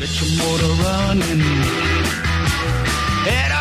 Get your motor running. Head out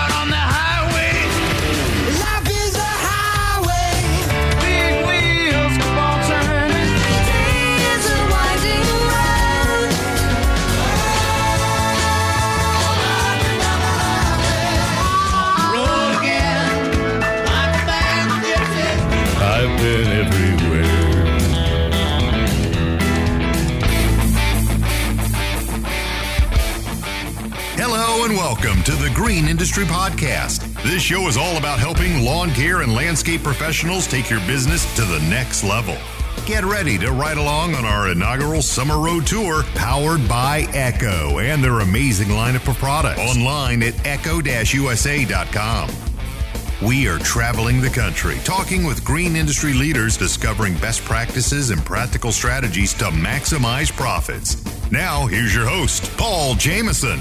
the Green Industry Podcast. This show is all about helping lawn care and landscape professionals take your business to the next level. Get ready to ride along on our inaugural summer road tour powered by Echo and their amazing lineup of products online at echo-usa.com. We are traveling the country, talking with green industry leaders, discovering best practices and practical strategies to maximize profits. Now, here's your host, Paul Jameson.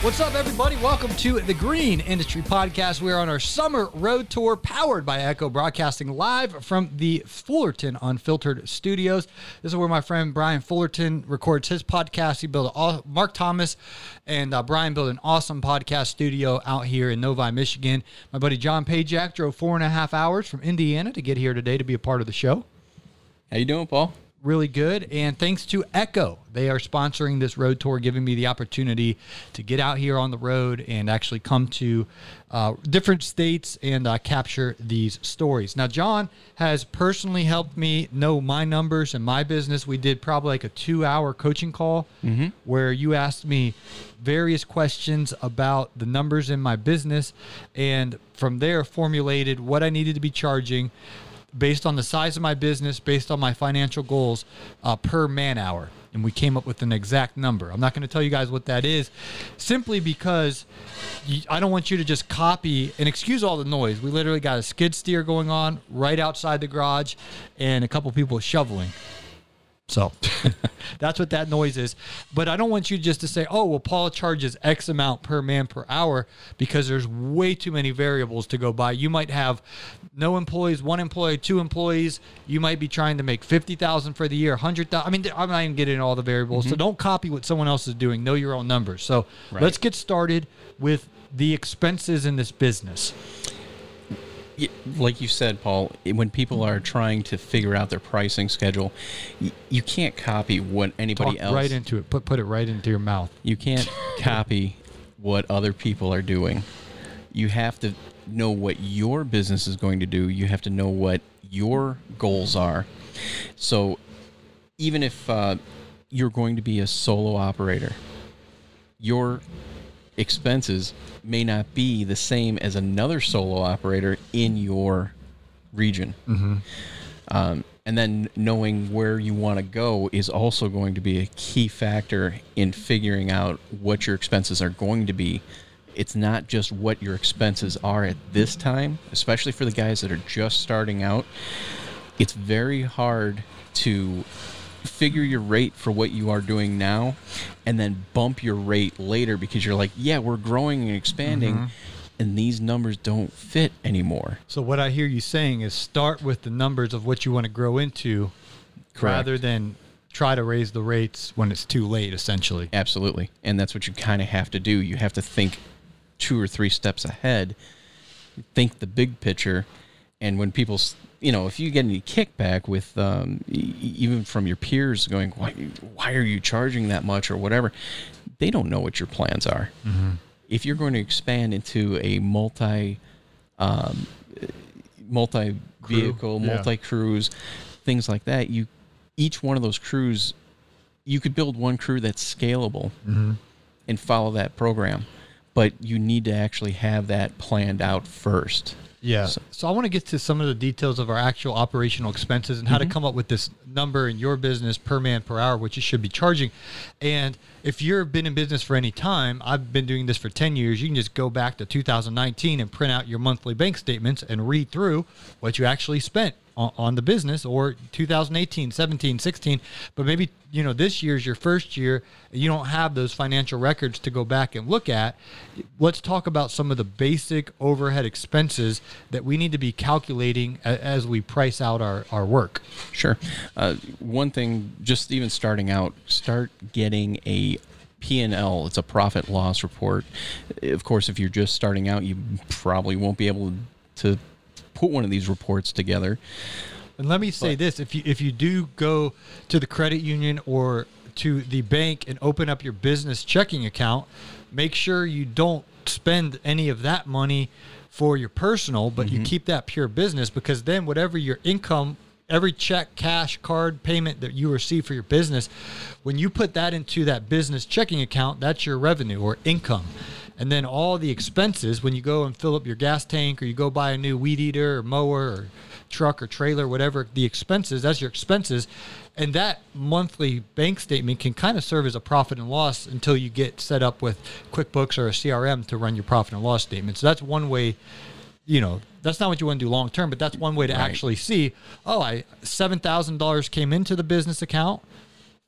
What's up, everybody? Welcome to the Green Industry Podcast. We're on our summer road tour powered by Echo, broadcasting live from the Fullerton Unfiltered Studios. This is where my friend Brian Fullerton records his podcast. He built a, Mark Thomas and uh, Brian built an awesome podcast studio out here in Novi, Michigan. My buddy John Pajak drove four and a half hours from Indiana to get here today to be a part of the show How you doing, Paul? Really good. And thanks to Echo, they are sponsoring this road tour, giving me the opportunity to get out here on the road and actually come to uh, different states and uh, capture these stories. Now, John has personally helped me know my numbers and my business. We did probably like a two hour coaching call where you asked me various questions about the numbers in my business. And from there, formulated what I needed to be charging based on the size of my business, based on my financial goals uh, per man hour. And we came up with an exact number. I'm not going to tell you guys what that is simply because you, I don't want you to just copy and excuse all the noise. We literally got a skid steer going on right outside the garage and a couple people shoveling. So that's what that noise is. But I don't want you just to say, oh, well, Paul charges X amount per man per hour because there's way too many variables to go by. You might have no employees, one employee, two employees. You might be trying to make 50,000 for the year, 100,000. I mean, I'm not even getting all the variables. So mm-hmm. don't copy what someone else is doing. Know your own numbers. So let's get started with the expenses in this business. Like you said, Paul, when people are trying to figure out their pricing schedule, you can't copy what anybody Talk else. right into it. Put, put it right into your mouth. you can't copy what other people are doing. You have to know what your business is going to do. You have to know what your goals are. So, even if uh, you're going to be a solo operator, your expenses may not be the same as another solo operator in your region. Um, and then knowing where you want to go is also going to be a key factor in figuring out what your expenses are going to be. It's not just what your expenses are at this time, especially for the guys that are just starting out. It's very hard to figure your rate for what you are doing now and then bump your rate later because you're like, yeah, we're growing and expanding mm-hmm. and these numbers don't fit anymore. So what I hear you saying is start with the numbers of what you want to grow into, Correct. rather than try to raise the rates when it's too late. Essentially, Absolutely. And that's what you kind of have to do. You have to think two or three steps ahead, think the big picture. And when people, you know, if you get any kickback with um, e- even from your peers going, why, why are you charging that much or whatever, they don't know what your plans are. If you're going to expand into a multi, um, multi vehicle, yeah. multi crews, things like that, you each one of those crews, you could build one crew that's scalable and follow that program, but you need to actually have that planned out first. Yeah. So, I want to get to some of the details of our actual operational expenses and how to mm-hmm. come up with this number in your business per man per hour, which you should be charging. And if you've been in business for any time, I've been doing this for ten years. You can just go back to 2019 and print out your monthly bank statements and read through what you actually spent on, the business or 2018, 17, 16, but maybe you know this year's your first year, you don't have those financial records to go back and look at. Let's talk about some of the basic overhead expenses that we need to be calculating as we price out our, our work. Sure. Uh, one thing, just even starting out, start getting a P&L. It's a profit loss report. Of course, if you're just starting out, you probably won't be able to put one of these reports together. And let me say this: if you if you do go to the credit union or to the bank and open up your business checking account, make sure you don't spend any of that money for your personal, but you mm-hmm. keep that pure business because then whatever your income, every check, cash, card payment that you receive for your business, when you put that into that business checking account, that's your revenue or income. And then all the expenses when you go and fill up your gas tank or you go buy a new weed eater or mower or truck or trailer, whatever the expenses, that's your expenses. And that monthly bank statement can kind of serve as a profit and loss until you get set up with QuickBooks or a CRM to run your profit and loss statement. So that's one way, you know, that's not what you want to do long term, but that's one way to actually see, oh, I $7,000 came into the business account,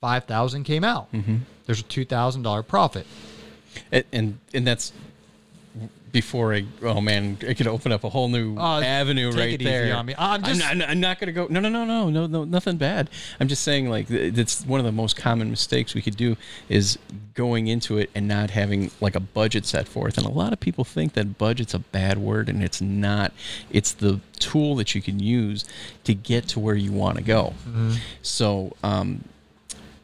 5,000 came out. Mm-hmm. There's a $2,000 profit. And, and and that's before I oh man I could open up a whole new Oh, avenue take right it easy there. on me. I'm just- not, I'm not gonna go. No no no no no no nothing bad. I'm just saying like th- that's one of the most common mistakes we could do is going into it and not having like a budget set forth. And a lot of people think that budget's a bad word and it's not. It's the tool that you can use to get to where you want to go. Mm-hmm. So um.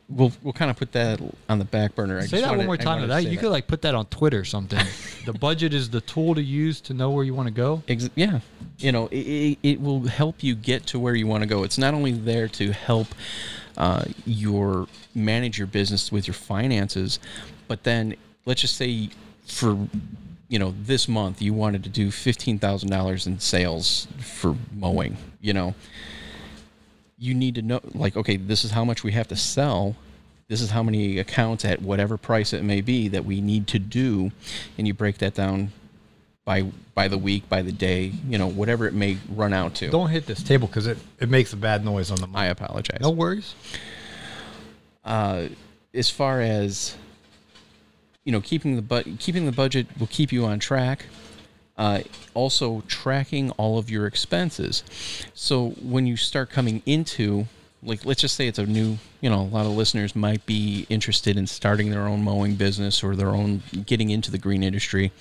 We'll, we'll kind of put that on the back burner. I Say that wanted- one more time. wanted To that. You could like put that on Twitter or something. the budget is the tool to use to know where you want to go. Ex- yeah, you know, it, it, it will help you get to where you want to go. It's not only there to help uh, your manage your business with your finances, but then let's just say for you know this month you wanted to do fifteen thousand dollars in sales for mowing. You know, you need to know like okay, this is how much we have to sell. This is how many accounts at whatever price it may be that we need to do, and you break that down by by the week, by the day, you know, whatever it may run out to. Don't hit this table because it, it makes a bad noise on the mic. I apologize. No worries. Uh, as far as you know, keeping the but keeping the budget will keep you on track. Uh, also tracking all of your expenses. So when you start coming into like let's just say it's a new you know a lot of listeners might be interested in starting their own mowing business or their own getting into the green industry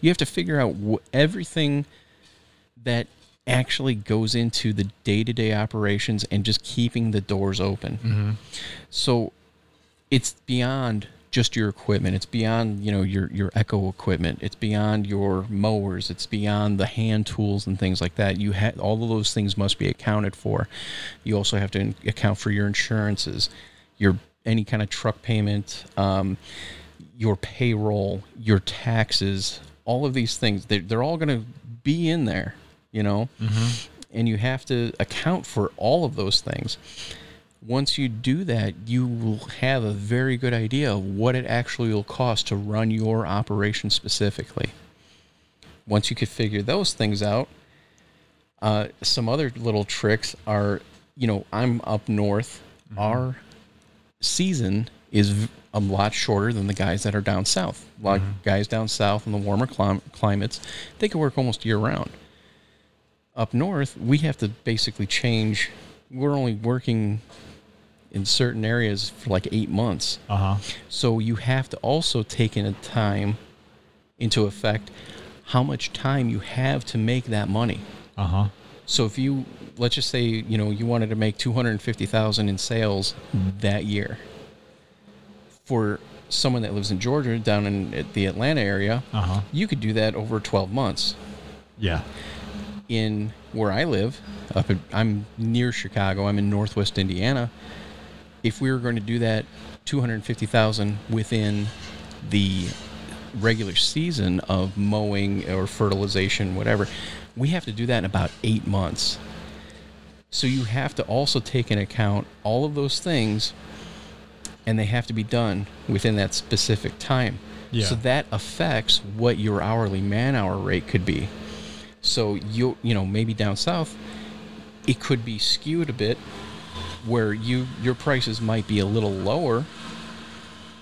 you have to figure out wh- everything that actually goes into the day-to-day operations and just keeping the doors open so it's beyond just your equipment. It's beyond you know your your echo equipment. It's beyond your mowers. It's beyond the hand tools and things like that. You have all of those things must be accounted for. You also have to account for your insurances your any kind of truck payment um, your payroll your taxes all of these things. They're, they're all going to be in there you know? And you have to account for all of those things once you do that, you will have a very good idea of what it actually will cost to run your operation specifically. Once you could figure those things out, uh, some other little tricks are, you know, I'm up north. Our season is a lot shorter than the guys that are down south. A lot of guys down south in the warmer clim- climates, they can work almost year round. Up north, we have to basically change. We're only working in certain areas for like eight months. Uh huh. So you have to also take in a time into effect how much time you have to make that money. Uh huh. So if you let's just say you know you wanted to make two hundred and fifty thousand in sales that year, for someone that lives in Georgia down in at the Atlanta area, Uh-huh. you could do that over twelve months. Yeah. In where I live, up at, I'm near Chicago. I'm in Northwest Indiana. If we were going to do that, two hundred fifty thousand within the regular season of mowing or fertilization, whatever, we have to do that in about eight months. So you have to also take into account all of those things, and they have to be done within that specific time. Yeah. So that affects what your hourly man hour rate could be. So you you know maybe down south, it could be skewed a bit where you your prices might be a little lower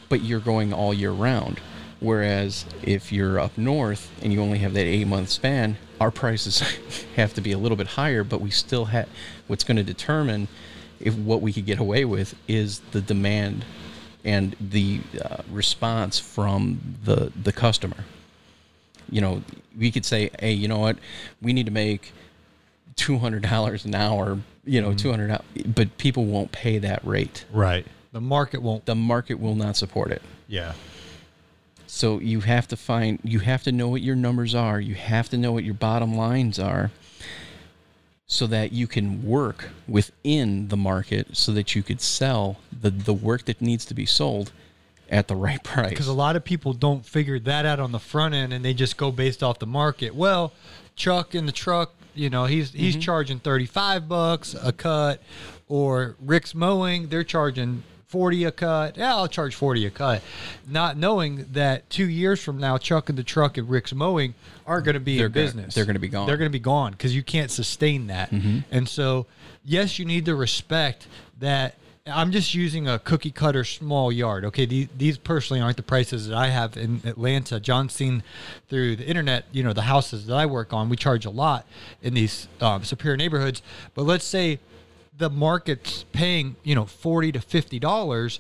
but you're going all year round. Whereas if you're up north and you only have that 8 month span our prices have to be a little bit higher but we still have what's going to determine if what we could get away with is the demand and the uh, response from the the customer. You know we could say hey you know what? We need to make two hundred dollars an hour, you know, mm-hmm. two hundred, but people won't pay that rate. Right. The market won't. The market will not support it. Yeah. So you have to find, you have to know what your numbers are. You have to know what your bottom lines are, so that you can work within the market, so that you could sell the the work that needs to be sold at the right price. Because a lot of people don't figure that out on the front end, and they just go based off the market. Well, Chuck in the truck, you know, he's he's mm-hmm. charging thirty five bucks a cut, or Rick's mowing, they're charging forty a cut. Yeah, I'll charge forty a cut, not knowing that two years from now, Chuck in the truck and Rick's mowing aren't going to be They're in gonna- business. they're gonna be gone. They're going to be gone because you can't sustain that. Mm-hmm. And so, yes, you need to respect that. I'm just using a cookie cutter small yard. Okay, these, these personally aren't the prices that I have in Atlanta. John's seen through the internet, you know, the houses that I work on. We charge a lot in these um, superior neighborhoods. But let's say the market's paying, you know, forty to fifty dollars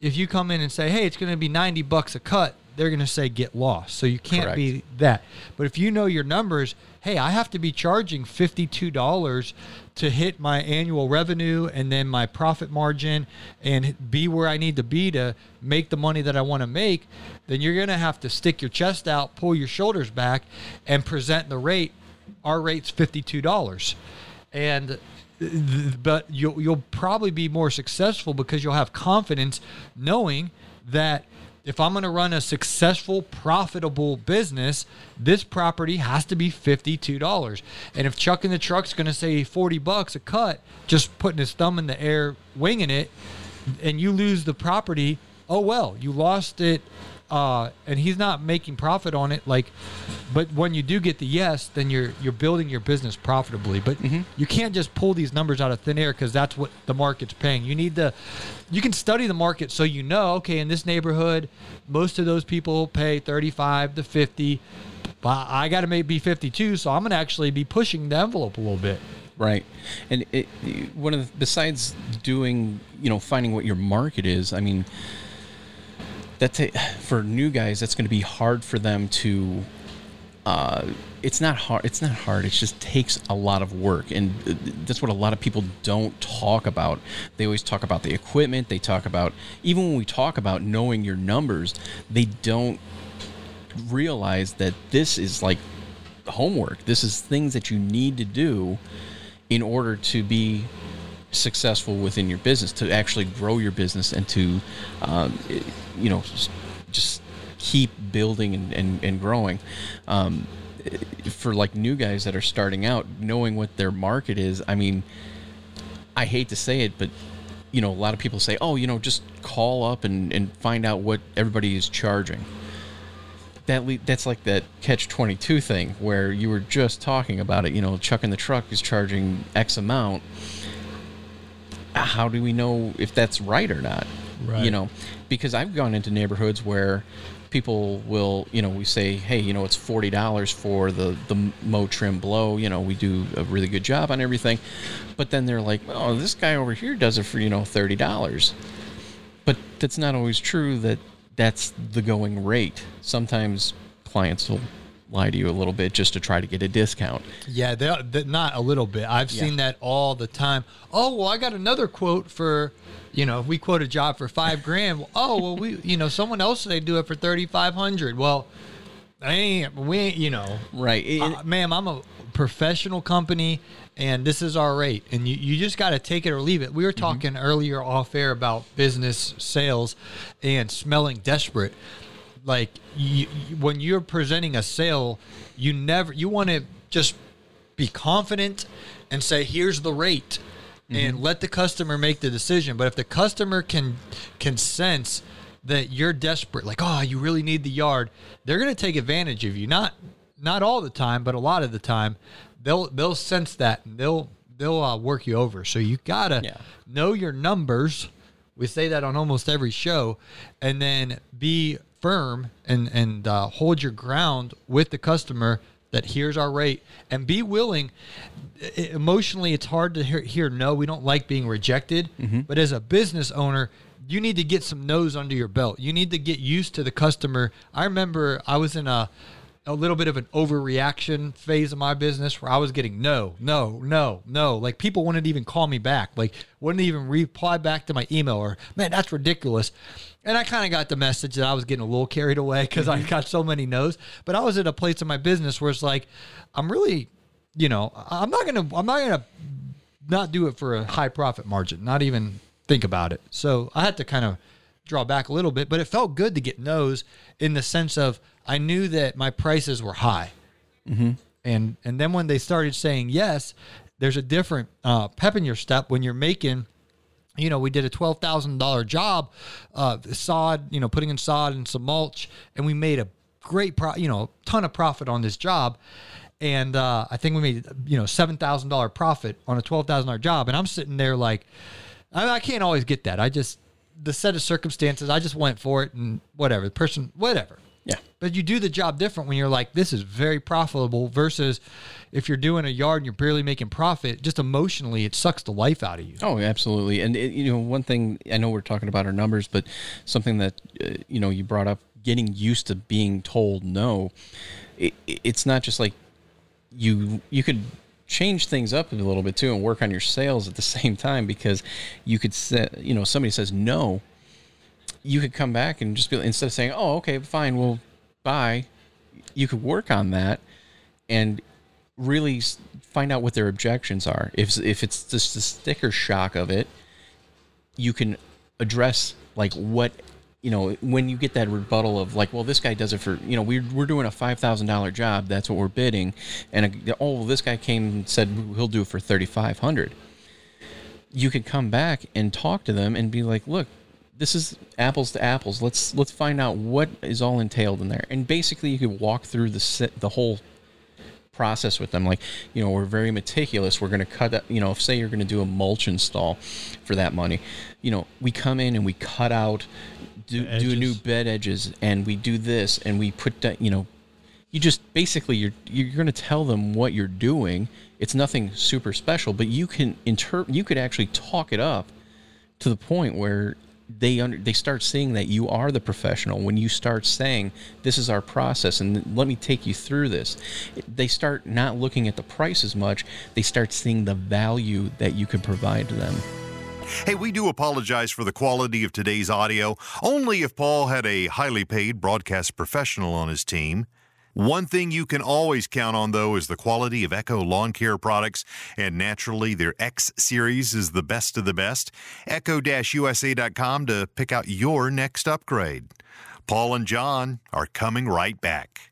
if you come in and say, "Hey, it's going to be 90 bucks a cut," they're going to say get lost. So you can't Correct. be that. But if you know your numbers, hey, I have to be charging $52 to hit my annual revenue and then my profit margin and be where I need to be to make the money that I want to make, then you're going to have to stick your chest out, pull your shoulders back and present the rate. Our rate's $52. And but you'll you'll probably be more successful because you'll have confidence knowing that if I'm going to run a successful, profitable business, this property has to be $52. And if Chuck in the truck's going to say 40 bucks a cut, just putting his thumb in the air, winging it, and you lose the property, oh well, you lost it. Uh, and he's not making profit on it. Like, but when you do get the yes, then you're you're building your business profitably. But you can't just pull these numbers out of thin air because that's what the market's paying. You need to, you can study the market so you know. Okay, in this neighborhood, most of those people pay thirty five to fifty. But I got to maybe be fifty two, so I'm gonna actually be pushing the envelope a little bit. Right, and it, one of the, besides doing, you know, finding what your market is. I mean, that's a, for new guys. That's going to be hard for them to. Uh, it's not hard. It's not hard. It just takes a lot of work, and that's what a lot of people don't talk about. They always talk about the equipment. They talk about even when we talk about knowing your numbers, they don't realize that this is like homework. This is things that you need to do in order to be successful within your business, to actually grow your business, and to, um, you know, just keep building and, and, and growing. Um, for like new guys that are starting out, knowing what their market is, I mean, I hate to say it, but you know, a lot of people say, "Oh, you know, just call up and, and find out what everybody is charging." That le- that's like that catch twenty two thing where you were just talking about it. You know, Chuck in the truck is charging X amount. How do we know if that's right or not? Right. You know, because I've gone into neighborhoods where people will, you know, we say, hey, you know, it's forty dollars for the the mow trim blow. You know, we do a really good job on everything, but then they're like, oh, this guy over here does it for you know thirty dollars. But that's not always true. That that's the going rate. Sometimes clients will lie to you a little bit just to try to get a discount. Yeah, they they- not a little bit. I've Yeah. seen that all the time. Oh well, I got another quote for, you know, if we quote a job for five grand. Well, oh well, we you know someone else they do it for thirty five hundred. Well, I ain't we ain't you know, Right. It- uh, ma'am, I'm a professional company and this is our rate and you, you just got to take it or leave it. We were talking earlier off air about business sales and smelling desperate like you, when you're presenting a sale, you never you want to just be confident and say here's the rate and let the customer make the decision. But if the customer can can sense that you're desperate, like oh you really need the yard, they're going to take advantage of you. Not not all the time, but a lot of the time, they'll they'll sense that and they'll they'll uh, work you over. So you gotta Yeah. know your numbers. We say that on almost every show, and then be firm and and uh, hold your ground with the customer. That here's our rate, and be willing. Emotionally, it's hard to hear, hear no. We don't like being rejected, but as a business owner, you need to get some nose under your belt. You need to get used to the customer. I remember I was in a a little bit of an overreaction phase of my business where I was getting no, no, no, no. Like people wouldn't even call me back. Like wouldn't even reply back to my email or man, that's ridiculous. And I kind of got the message that I was getting a little carried away because I got so many no's. But I was at a place in my business where it's like, I'm really, you know, I'm not gonna, I'm not gonna not do it for a high profit margin. Not even think about it. So I had to kind of draw back a little bit, but it felt good to get no's in the sense of I knew that my prices were high, mm-hmm. and and then when they started saying yes, there's a different uh, pep in your step when you're making. You know, we did a twelve thousand dollar job, uh, sod. You know, putting in sod and some mulch, and we made a great pro. You know, ton of profit on this job, and uh, I think we made you know seven thousand dollar profit on a twelve thousand dollar job, and I'm sitting there like, I, I can't always get that. I just the set of circumstances. I just went for it, and whatever the person, whatever. Yeah. But you do the job different when you're like, this is very profitable versus if you're doing a yard and you're barely making profit, just emotionally, it sucks the life out of you. Oh, absolutely. And it, you know, one thing I know we're talking about our numbers, but something that uh, you know you brought up, getting used to being told no. It, it's not just like you you could change things up a little bit too and work on your sales at the same time because you could say you know somebody says no you could come back and just be instead of saying oh okay fine well bye you could work on that and really find out what their objections are. If if it's just the sticker shock of it you can address like what you know when you get that rebuttal of like well this guy does it for you know we're, we're doing a $5000 job that's what we're bidding and a, oh this guy came and said he'll do it for 3500 you could come back and talk to them and be like look this is apples to apples. Let's let's find out what is all entailed in there. And basically you could walk through the the whole process with them. Like you know we're very meticulous. We're going to cut you know if say you're going to do a mulch install for that money you know we come in and we cut out do, do new bed edges and we do this and we put that you know you just basically you're you're going to tell them what you're doing. It's nothing super special but you can inter you could actually talk it up to the point where they under, they start seeing that you are the professional. When you start saying this is our process and let me take you through this they start not looking at the price as much. They start seeing the value that you can provide to them. Hey, we do apologize for the quality of today's audio, only if Paul had a highly paid broadcast professional on his team. One thing you can always count on, though, is the quality of Echo lawn care products, and naturally, their X series is the best of the best. Echo-USA.com to pick out your next upgrade. Paul and John are coming right back.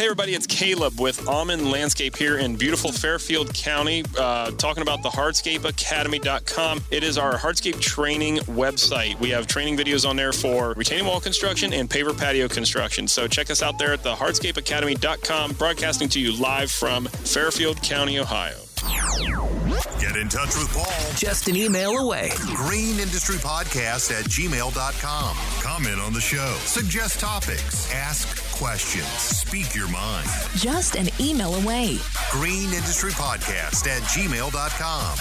Hey, everybody, it's Caleb with Allman Landscape here in beautiful Fairfield County, uh, talking about the hardscapeacademy.com. It is our hardscape training website. We have training videos on there for retaining wall construction and paver patio construction. So check us out there at the hardscapeacademy.com, broadcasting to you live from Fairfield County, Ohio. Get in touch with Paul. Just an email away. Green Industry Podcast at gmail.com. Comment on the show. Suggest topics. Ask questions. Speak your mind. Just an email away. Green Industry Podcast at gmail.com.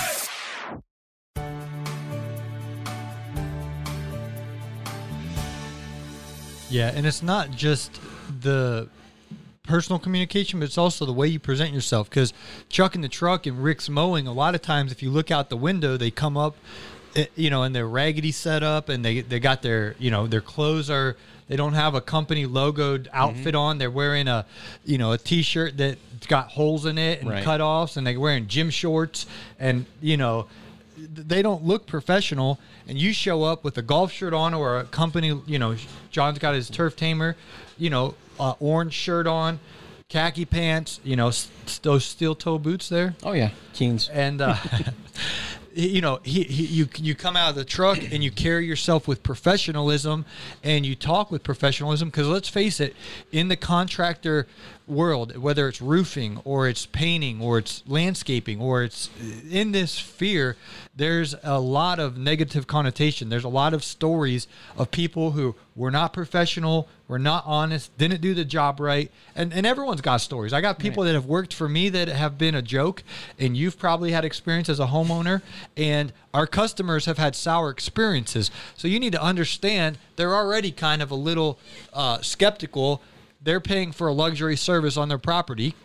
Yeah, and it's not just the personal communication, but it's also the way you present yourself. Because Chuck in the truck and Rick's mowing, a lot of times if you look out the window, they come up, eh, you know, and they're raggedy set up, and they they got their you know their clothes are they don't have a company logoed outfit on. They're wearing a you know a t-shirt that's got holes in it and Right. cutoffs, and they're wearing gym shorts, and you know they don't look professional and you show up with a golf shirt on or a company you know john's got his turf tamer you know uh, orange shirt on khaki pants you know s- those steel toe boots there oh yeah keens and uh, you know, he, he, you you come out of the truck and you carry yourself with professionalism, and you talk with professionalism. Because let's face it, in the contractor world, whether it's roofing or it's painting or it's landscaping or it's in this sphere, there's a lot of negative connotation. There's a lot of stories of people who were not professional, were not honest, didn't do the job right, and and everyone's got stories. I got people that have worked for me that have been a joke, and you've probably had experience as a homeowner, and our customers have had sour experiences. So you need to understand they're already kind of a little uh, skeptical. They're paying for a luxury service on their property.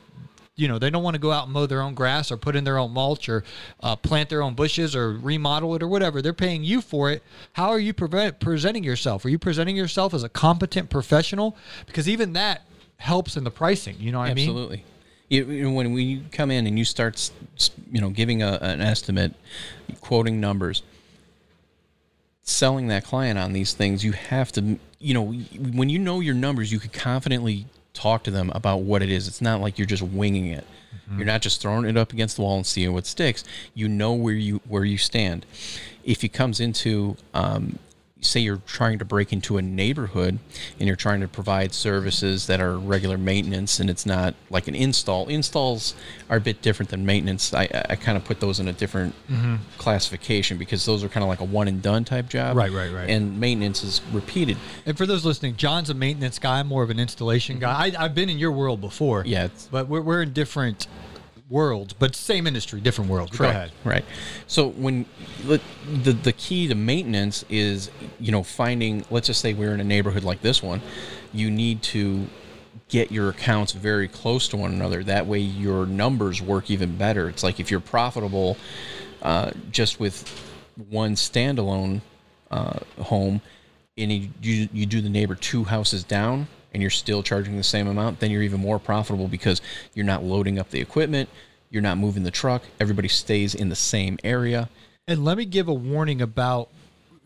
You know, they don't want to go out and mow their own grass or put in their own mulch or uh, plant their own bushes or remodel it or whatever. They're paying you for it. How are you pre- presenting yourself? Are you presenting yourself as a competent professional? Because even that helps in the pricing. You know what I mean? Absolutely. When we come in and you start, you know, giving a, an estimate, quoting numbers, selling that client on these things, you have to, you know, when you know your numbers, you can confidently talk to them about what it is. It's not like you're just winging it. You're not just throwing it up against the wall and seeing what sticks. You know where you where you stand. If he comes into um, say you're trying to break into a neighborhood and you're trying to provide services that are regular maintenance and it's not like an install installs are a bit different than maintenance i, I kind of put those in a different classification because those are kind of like a one and done type job Right, right, right. and maintenance is repeated And for those listening, John's a maintenance guy, I'm more of an installation guy. I, I've been in your world before. Mm-hmm. Yeah, but we're, we're in different worlds, but same industry, different worlds. Go ahead. Right. So when the the the key to maintenance is you know finding let's just say we're in a neighborhood like this one, you need to get your accounts very close to one another. That way your numbers work even better. It's like if you're profitable uh, just with one standalone uh, home and you you do the neighbor two houses down and you're still charging the same amount, then you're even more profitable because you're not loading up the equipment, you're not moving the truck, everybody stays in the same area. And let me give a warning about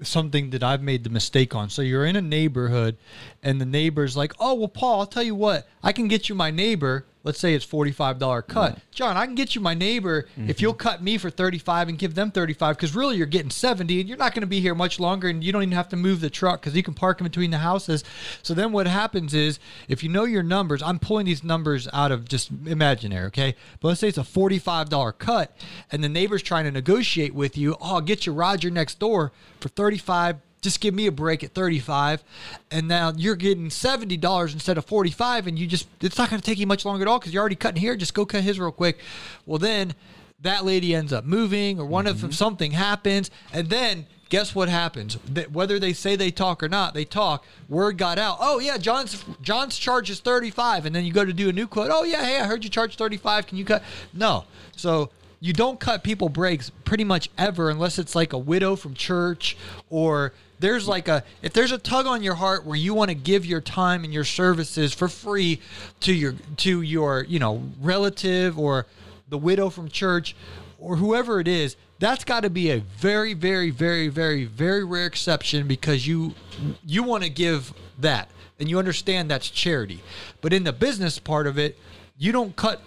something that I've made the mistake on. So you're in a neighborhood and the neighbor's like, "Oh, well Paul, I'll tell you what. I can get you my neighbor. Let's say it's $45 cut. John, I can get you my neighbor if mm-hmm. you'll cut me for 35 and give them 35 cuz really you're getting 70 and you're not going to be here much longer and you don't even have to move the truck cuz you can park in between the houses." So then what happens is if you know your numbers, I'm pulling these numbers out of just imaginary, okay? But let's say it's a $45 cut and the neighbor's trying to negotiate with you, "Oh, I'll get you Roger next door for 35 just give me a break at 35 and now you're getting $70 instead of 45 and you just it's not going to take you much longer at all because you're already cutting here just go cut his real quick. Well then that lady ends up moving or one of them something happens and then guess what happens? That whether they say they talk or not they talk. Word got out oh yeah john's john's charge is 35 and then you go to do a new quote oh yeah hey i heard you charge 35 can you cut no. So you don't cut people breaks pretty much ever unless it's like a widow from church or there's like a if there's a tug on your heart where you want to give your time and your services for free to your to your you know relative or the widow from church or whoever it is that's got to be a very very very very very rare exception because you you want to give that and you understand that's charity. But in the business part of it you don't cut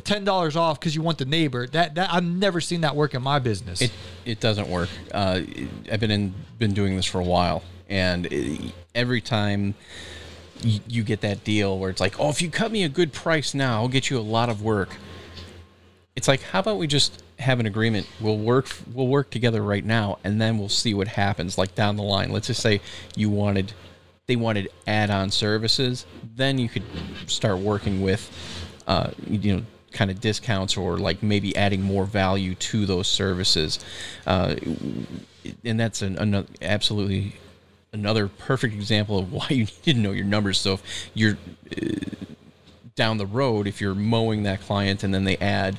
a ten dollars off because you want the neighbor. That that I've never seen that work in my business. It it doesn't work. Uh, I've been in been doing this for a while, and it, every time you, you get that deal where it's like, oh, if you cut me a good price now, I'll get you a lot of work. It's like, how about we just have an agreement? We'll work we'll work together right now, and then we'll see what happens. Like down the line, let's just say you wanted they wanted add-on services, then you could start working with, uh, you know, kind of discounts or like maybe adding more value to those services, uh, and that's an, an absolutely another perfect example of why you need to know your numbers. So if you're uh, down the road, if you're mowing that client and then they add,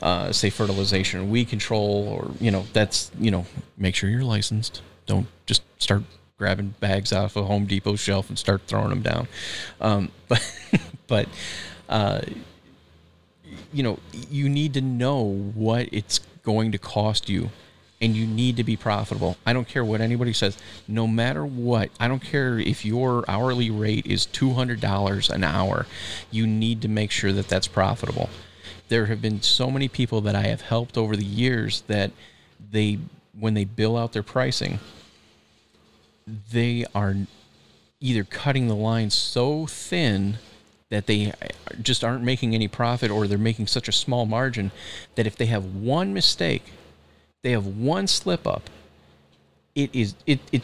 uh, say, fertilization and weed control, or you know, that's you know, make sure you're licensed. Don't just start grabbing bags off a Home Depot shelf and start throwing them down. Um, but but uh, you know, you need to know what it's going to cost you and you need to be profitable. I don't care what anybody says. No matter what, I don't care if your hourly rate is $200 an hour, you need to make sure that that's profitable. There have been so many people that I have helped over the years that they when they bill out their pricing, they are either cutting the line so thin that they just aren't making any profit or they're making such a small margin that if they have one mistake, they have one slip up, it is it it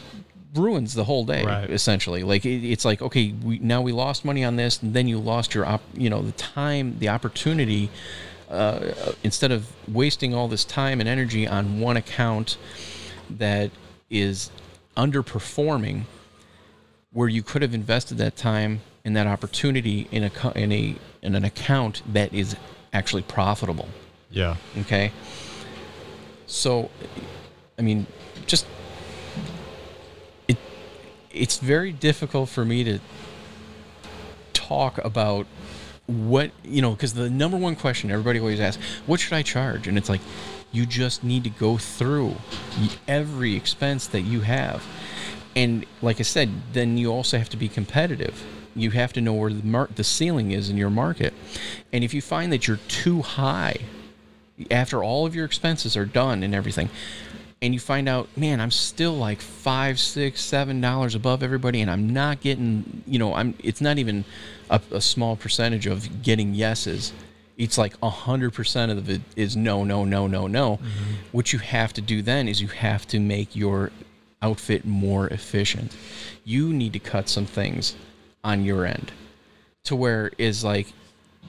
ruins the whole day Right. essentially like it, it's like okay we now we lost money on this and then you lost your op, you know the time the opportunity uh, instead of wasting all this time and energy on one account that is underperforming where you could have invested that time and that opportunity in a in a in an account that is actually profitable. Yeah. okay? So i mean just it it's very difficult for me to talk about what you know because the number one question everybody always asks what should i charge? And it's like you just need to go through every expense that you have. And like i said then you also have to be competitive you have to know where the mar- the ceiling is in your market. And if you find that you're too high after all of your expenses are done and everything and you find out man i'm still like five six seven dollars above everybody and i'm not getting you know i'm it's not even a, a small percentage of getting yeses. It's like a hundred percent of it is no no no no no. Mm-hmm. What you have to do then is you have to make your outfit more efficient. You need to cut some things on your end to where is like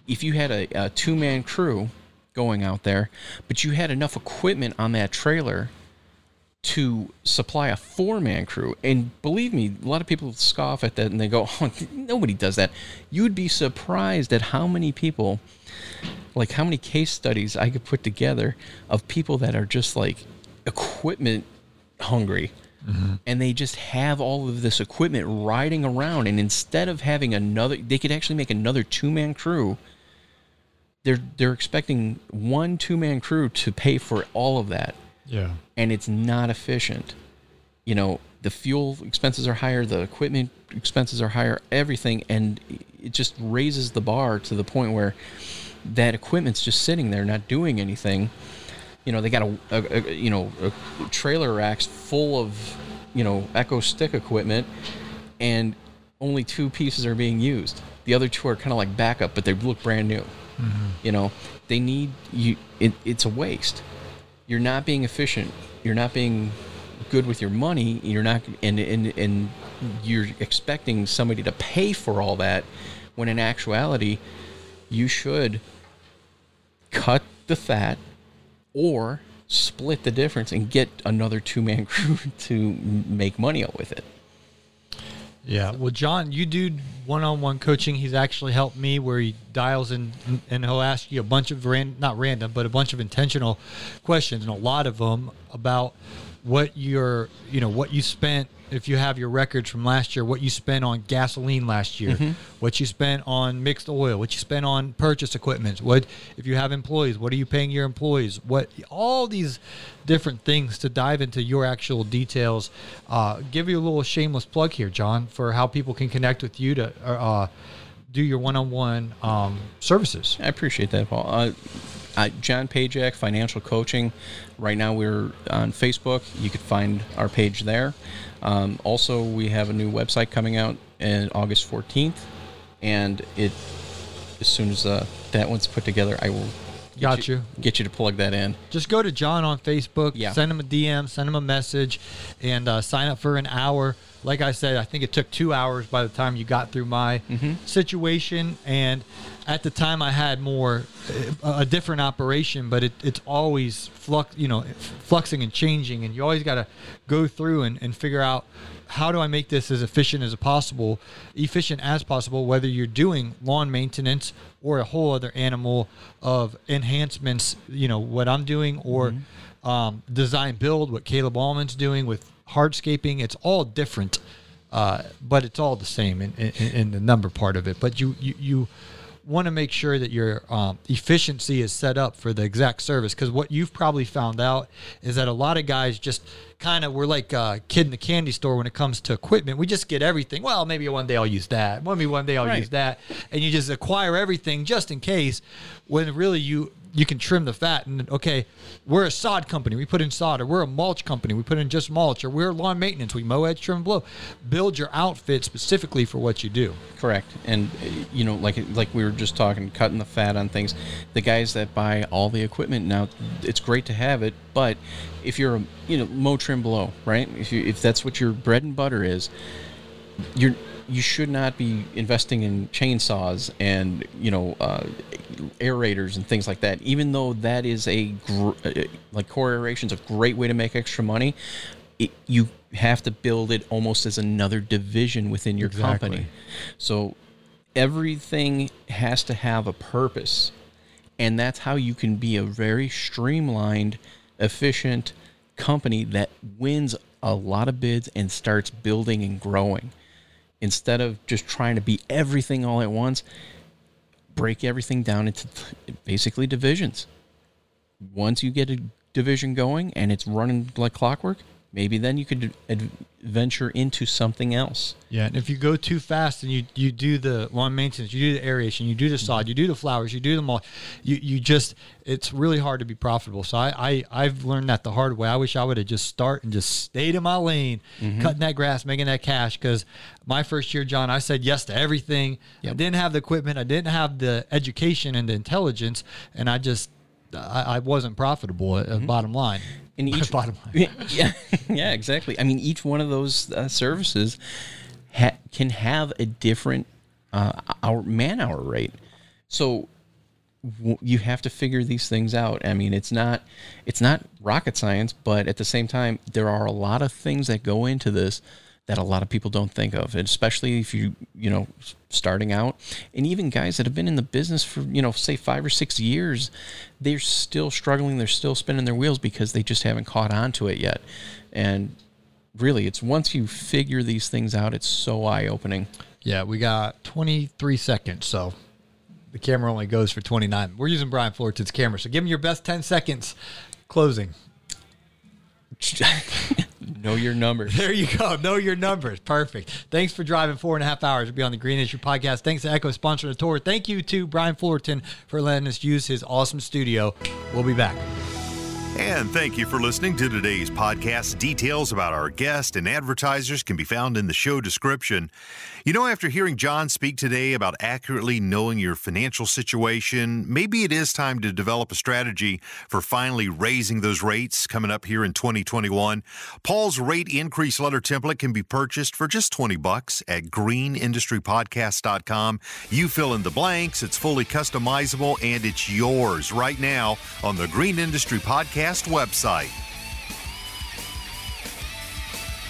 if you had a, a two man crew going out there, but you had enough equipment on that trailer to supply a four man crew. And believe me, a lot of people scoff at that and they go, oh, nobody does that. You would be surprised at how many people, like how many case studies I could put together of people that are just like equipment hungry. Mm-hmm. And they just have all of this equipment riding around, and instead of having another, they could actually make another two-man crew. They're they're expecting one two man crew to pay for all of that. Yeah. and it's not efficient. You know the fuel expenses are higher the equipment expenses are higher everything and it just raises the bar to the point where that equipment's just sitting there not doing anything you know they got a, a, a you know a trailer racks full of you know echo stick equipment and only two pieces are being used. The other two are kind of like backup but they look brand new. Mm-hmm. You know they need you it, it's a waste. You're not being efficient. You're not being good with your money. You're not and and and you're expecting somebody to pay for all that when in actuality you should cut the fat or split the difference and get another two-man crew to make money out with it Yeah. Well, John, you do one-on-one coaching. He's actually helped me where he dials in and he'll ask you a bunch of ran, not random, but a bunch of intentional questions, and a lot of them about what your, you know, what you spent. If you have your records from last year, what you spent on gasoline last year, what you spent on mixed oil, what you spent on purchase equipment, what if you have employees, what are you paying your employees, what all these different things to dive into your actual details. Uh, give you a little shameless plug here, John, for how people can connect with you to uh, do your one-on-one um, services. I appreciate that, Paul. Uh, uh, John Pajak, Financial Coaching. Right now we're on Facebook. You could find our page there. Um, also, we have a new website coming out in August 14th, and it as soon as uh, that one's put together, I will get Got you. get you to plug that in. Just go to John on Facebook, Yeah. send him a DM, send him a message, and uh, sign up for an hour. Like I said, I think it took two hours by the time you got through my situation. And at the time, I had more uh, a different operation, but it, it's always flux, you know, fluxing and changing, and you always got to go through and, and figure out how do I make this as efficient as possible, efficient as possible, whether you're doing lawn maintenance or a whole other animal of enhancements, you know, what I'm doing or um, design build, what Caleb Allman's doing with hardscaping. It's all different, uh, but it's all the same in, in, in the number part of it. But you, you, you want to make sure that your um, efficiency is set up for the exact service because what you've probably found out is that a lot of guys just kind of we're like a kid in the candy store when it comes to equipment. We just get everything. Well maybe one day i'll use that. Maybe one day i'll Right. use that. And you just acquire everything just in case when really you you can trim the fat and okay, we're a sod company, we put in sod, or we're a mulch company, we put in just mulch, or we're lawn maintenance, we mow, edge, trim, and blow. Build your outfit specifically for what you do. Correct, and you know, like like we were just talking, cutting the fat on things. The guys that buy all the equipment now, it's great to have it, but if you're a you know mow, trim, blow, right? If you if that's what your bread and butter is, you're you should not be investing in chainsaws and you know uh, aerators and things like that. Even though that is a gr- uh, like core aeration is a great way to make extra money, it, you have to build it almost as another division within your Exactly. company. So everything has to have a purpose, and that's how you can be a very streamlined, efficient company that wins a lot of bids and starts building and growing instead of just trying to be everything all at once, break everything down into basically divisions. Once you get a division going and it's running like clockwork, maybe then you could ad- venture into something else. Yeah, and if you go too fast and you you do the lawn maintenance, you do the aeration, you do the sod, you do the flowers, you do them all, you you just it's really hard to be profitable. So I, I I've learned that the hard way. I wish I would have just start and just stayed in my lane, mm-hmm. cutting that grass, making that cash. Because my first year, John, I said yes to everything. I didn't have the equipment, I didn't have the education and the intelligence, and I just I, I wasn't profitable. At, at bottom line, And each bottom line. yeah, yeah, exactly. I mean, each one of those uh, services ha- can have a different uh, hour man hour rate. So w- you have to figure these things out. I mean, it's not it's not rocket science, but at the same time, there are a lot of things that go into this that a lot of people don't think of, and especially if you you know starting out, and even guys that have been in the business for you know say five or six years, they're still struggling. They're still spinning their wheels because they just haven't caught on to it yet, and really, it's once you figure these things out, it's so eye opening. Yeah, we got 23 seconds, so the camera only goes for 29. We're using Brian Fullerton's camera, so give him your best 10 seconds closing. know your numbers. There you go. Know your numbers. Perfect. Thanks for driving four and a half hours to be on the Green Industry podcast. Thanks to Echo sponsoring the tour. Thank you to Brian Fullerton for letting us use his awesome studio. We'll be back. And thank you for listening to today's podcast. Details about our guest and advertisers can be found in the show description. You know, after hearing John speak today about accurately knowing your financial situation, maybe it is time to develop a strategy for finally raising those rates coming up here in 2021. Paul's rate increase letter template can be purchased for just 20 bucks at greenindustrypodcast.com. You fill in the blanks, it's fully customizable, and it's yours right now on the Green Industry Podcast website.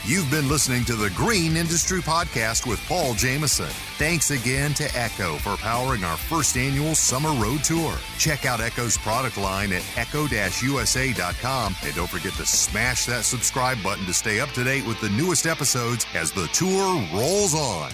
You've been listening to the Green Industry Podcast with Paul Jamison. Thanks again to Echo for powering our first annual summer road tour. Check out Echo's product line at echo-usa.com and don't forget to smash that subscribe button to stay up to date with the newest episodes as the tour rolls on.